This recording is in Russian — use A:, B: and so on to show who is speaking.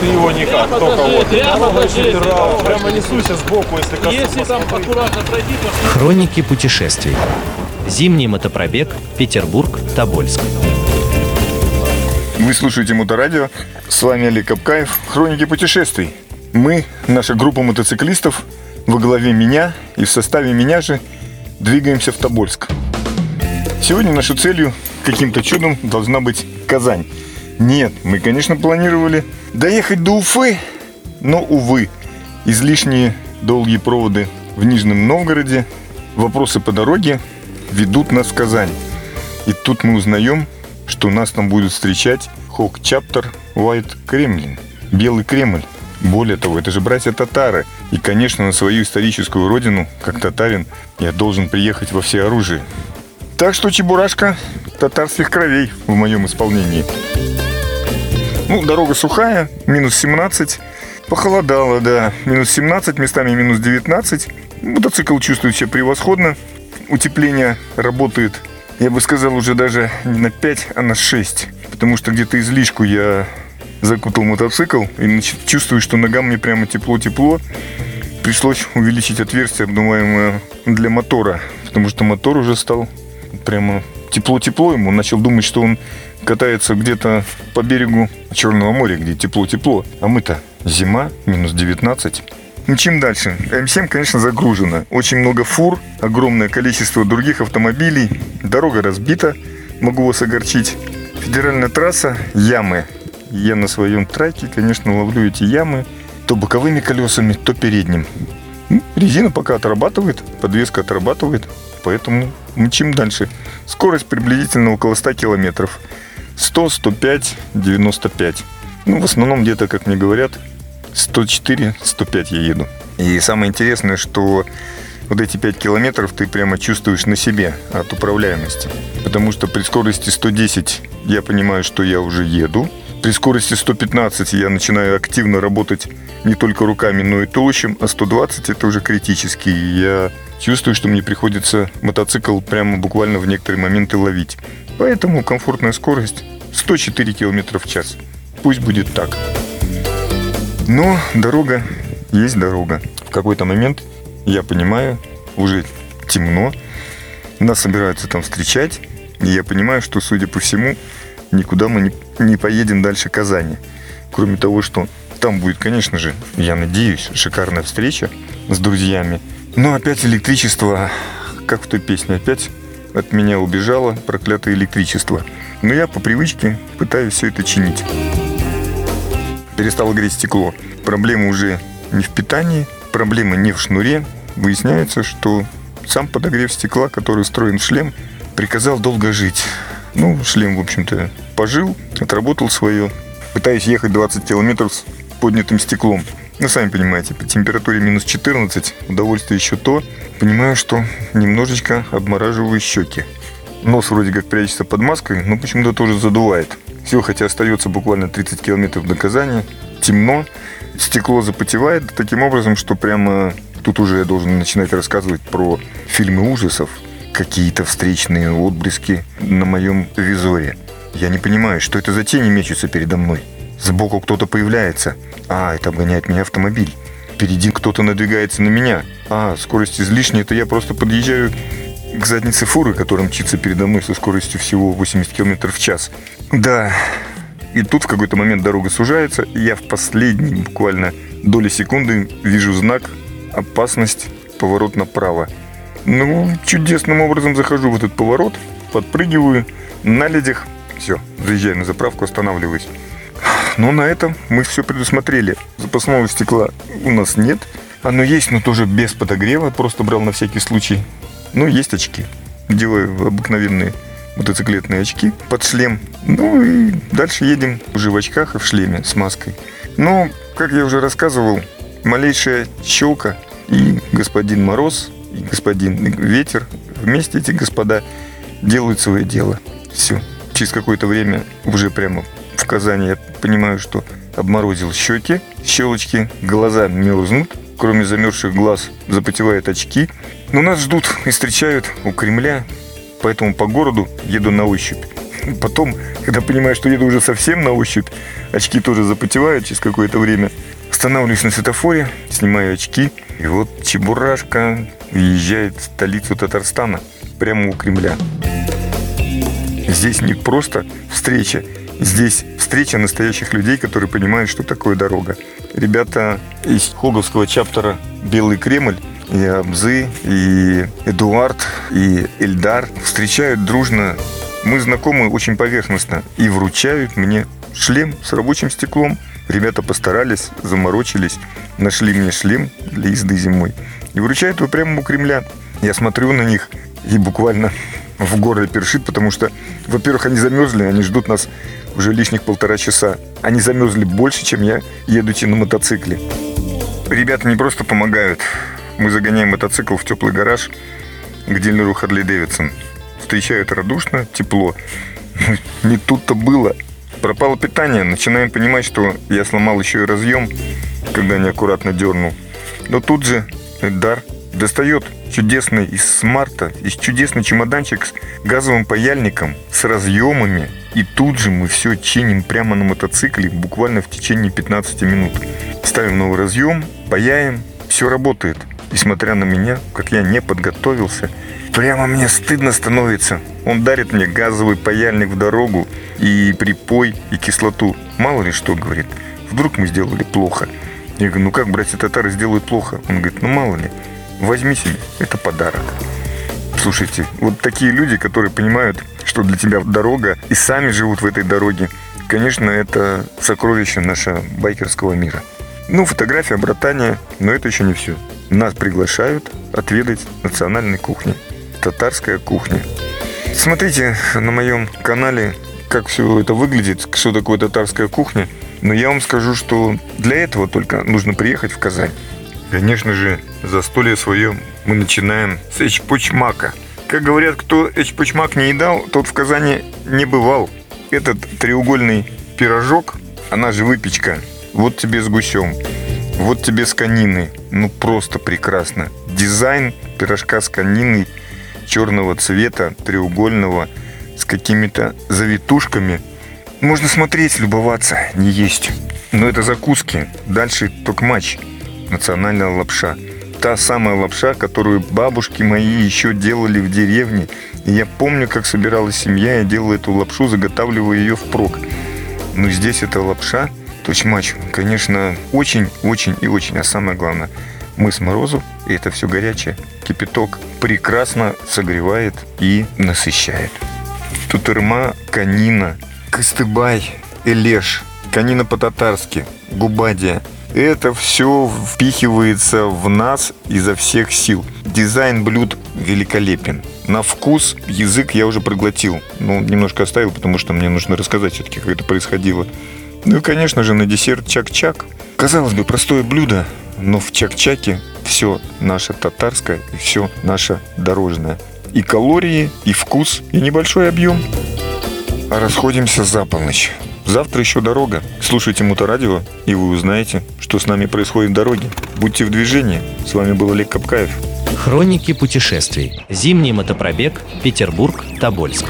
A: Ты его никак, только вот. Прямо Прямо несуйся сбоку, если коснусь.
B: Если там аккуратно пройти, то
C: Хроники путешествий. Зимний мотопробег Петербург-Тобольск.
D: Вы слушаете Моторадио. С вами Олег Капкаев. Хроники путешествий. Мы, наша группа мотоциклистов, во главе меня и в составе меня же двигаемся в Тобольск. Сегодня нашей целью каким-то чудом должна быть Казань. Нет, мы, конечно, планировали доехать до Уфы, но, увы, излишние долгие проводы в Нижнем Новгороде, вопросы по дороге ведут нас в Казань. И тут мы узнаем, что нас там будет встречать Хок Чаптер White Кремлин, Белый Кремль. Более того, это же братья-татары. И, конечно, на свою историческую родину, как татарин, я должен приехать во всеоружии. Так что чебурашка татарских кровей в моем исполнении. Ну, дорога сухая, минус 17. Похолодало, да, минус 17, местами минус 19. Мотоцикл чувствует себя превосходно. Утепление работает, я бы сказал, уже даже не на 5, а на 6. Потому что где-то излишку я закутал мотоцикл и чувствую, что ногам мне прямо тепло-тепло. Пришлось увеличить отверстие, обдуваемое для мотора, потому что мотор уже стал прямо тепло-тепло ему. Начал думать, что он катается где-то по берегу Черного моря, где тепло-тепло. А мы-то зима, минус 19. Ну, чем дальше? М7, конечно, загружена. Очень много фур, огромное количество других автомобилей. Дорога разбита, могу вас огорчить. Федеральная трасса, ямы. Я на своем траке, конечно, ловлю эти ямы то боковыми колесами, то передним. Резина пока отрабатывает, подвеска отрабатывает, поэтому мчим дальше. Скорость приблизительно около 100 километров. 100, 105, 95. Ну, в основном где-то, как мне говорят, 104, 105 я еду. И самое интересное, что вот эти 5 километров ты прямо чувствуешь на себе от управляемости. Потому что при скорости 110 я понимаю, что я уже еду. При скорости 115 я начинаю активно работать не только руками, но и туловищем, а 120 это уже критически. Я чувствую, что мне приходится мотоцикл прямо буквально в некоторые моменты ловить. Поэтому комфортная скорость 104 км в час. Пусть будет так. Но дорога есть дорога. В какой-то момент я понимаю, уже темно, нас собираются там встречать, и я понимаю, что, судя по всему, никуда мы не, поедем дальше Казани. Кроме того, что там будет, конечно же, я надеюсь, шикарная встреча с друзьями. Но опять электричество, как в той песне, опять от меня убежало проклятое электричество. Но я по привычке пытаюсь все это чинить. Перестало греть стекло. Проблема уже не в питании, проблема не в шнуре. Выясняется, что сам подогрев стекла, который встроен в шлем, приказал долго жить. Ну, шлем, в общем-то, пожил, отработал свое. Пытаюсь ехать 20 километров с поднятым стеклом. Ну, сами понимаете, при температуре минус 14 удовольствие еще то. Понимаю, что немножечко обмораживаю щеки. Нос вроде как прячется под маской, но почему-то тоже задувает. Все, хотя остается буквально 30 километров до Казани. Темно, стекло запотевает таким образом, что прямо тут уже я должен начинать рассказывать про фильмы ужасов. Какие-то встречные отблески на моем визоре. Я не понимаю, что это за тени мечутся передо мной. Сбоку кто-то появляется. А, это обгоняет меня автомобиль. Впереди кто-то надвигается на меня. А, скорость излишняя, это я просто подъезжаю к заднице фуры, которая мчится передо мной со скоростью всего 80 км в час. Да, и тут в какой-то момент дорога сужается, и я в последней буквально доли секунды вижу знак «Опасность, поворот направо». Ну, чудесным образом захожу в этот поворот, подпрыгиваю на ледях. Все, заезжаю на заправку, останавливаюсь. Но на этом мы все предусмотрели. Запасного стекла у нас нет. Оно есть, но тоже без подогрева. Просто брал на всякий случай. Ну, есть очки. Делаю обыкновенные мотоциклетные очки под шлем. Ну и дальше едем уже в очках и в шлеме с маской. Но, как я уже рассказывал, малейшая щелка и господин Мороз, и господин Ветер, вместе эти господа делают свое дело. Все. Через какое-то время уже прямо в Казани я понимаю, что обморозил щеки, щелочки, глаза мерзнут, кроме замерзших глаз запотевают очки. Но нас ждут и встречают у Кремля, поэтому по городу еду на ощупь. Потом, когда понимаю, что еду уже совсем на ощупь, очки тоже запотевают через какое-то время, останавливаюсь на светофоре, снимаю очки, и вот Чебурашка въезжает в столицу Татарстана, прямо у Кремля. Здесь не просто встреча, здесь встреча настоящих людей, которые понимают, что такое дорога. Ребята из Хоговского чаптера «Белый Кремль» и Абзы, и Эдуард, и Эльдар встречают дружно. Мы знакомы очень поверхностно и вручают мне шлем с рабочим стеклом. Ребята постарались, заморочились, нашли мне шлем для езды зимой и вручают его прямо у Кремля. Я смотрю на них и буквально в горле першит, потому что, во-первых, они замерзли, они ждут нас уже лишних полтора часа. Они замерзли больше, чем я, едучи на мотоцикле. Ребята не просто помогают. Мы загоняем мотоцикл в теплый гараж к дилеру Харли Дэвидсон. Встречают радушно, тепло. Не тут-то было. Пропало питание. Начинаем понимать, что я сломал еще и разъем, когда неаккуратно дернул. Но тут же Дар достает чудесный из смарта, из чудесный чемоданчик с газовым паяльником, с разъемами. И тут же мы все чиним прямо на мотоцикле, буквально в течение 15 минут. Ставим новый разъем, паяем, все работает. И смотря на меня, как я не подготовился, прямо мне стыдно становится. Он дарит мне газовый паяльник в дорогу и припой, и кислоту. Мало ли что, говорит. Вдруг мы сделали плохо. Я говорю, ну как братья татары сделают плохо? Он говорит, ну мало ли. Возьми себе, это подарок. Слушайте, вот такие люди, которые понимают, что для тебя дорога, и сами живут в этой дороге, конечно, это сокровище нашего байкерского мира. Ну, фотография, братания, но это еще не все. Нас приглашают отведать национальной кухни. Татарская кухня. Смотрите на моем канале, как все это выглядит, что такое татарская кухня. Но я вам скажу, что для этого только нужно приехать в Казань. Конечно же, застолье свое мы начинаем с эчпочмака. Как говорят, кто эчпочмак не едал, тот в Казани не бывал. Этот треугольный пирожок, она же выпечка, вот тебе с гусем, вот тебе с кониной. Ну, просто прекрасно. Дизайн пирожка с кониной черного цвета, треугольного, с какими-то завитушками. Можно смотреть, любоваться, не есть. Но это закуски. Дальше только матч национальная лапша. Та самая лапша, которую бабушки мои еще делали в деревне. И я помню, как собиралась семья, я делал эту лапшу, заготавливая ее впрок. Но здесь эта лапша, точмач, конечно, очень-очень и очень. А самое главное, мы с морозу, и это все горячее, кипяток прекрасно согревает и насыщает. Тутырма, канина, кыстыбай, элеш, канина по-татарски, губадия – это все впихивается в нас изо всех сил. Дизайн блюд великолепен. На вкус язык я уже проглотил. Ну, немножко оставил, потому что мне нужно рассказать все-таки, как это происходило. Ну и, конечно же, на десерт чак-чак. Казалось бы, простое блюдо, но в чак-чаке все наше татарское и все наше дорожное. И калории, и вкус, и небольшой объем. А расходимся за полночь. Завтра еще дорога. Слушайте Моторадио, и вы узнаете, что с нами происходит в дороге. Будьте в движении. С вами был Олег Капкаев.
C: Хроники путешествий. Зимний мотопробег. Петербург. Тобольск.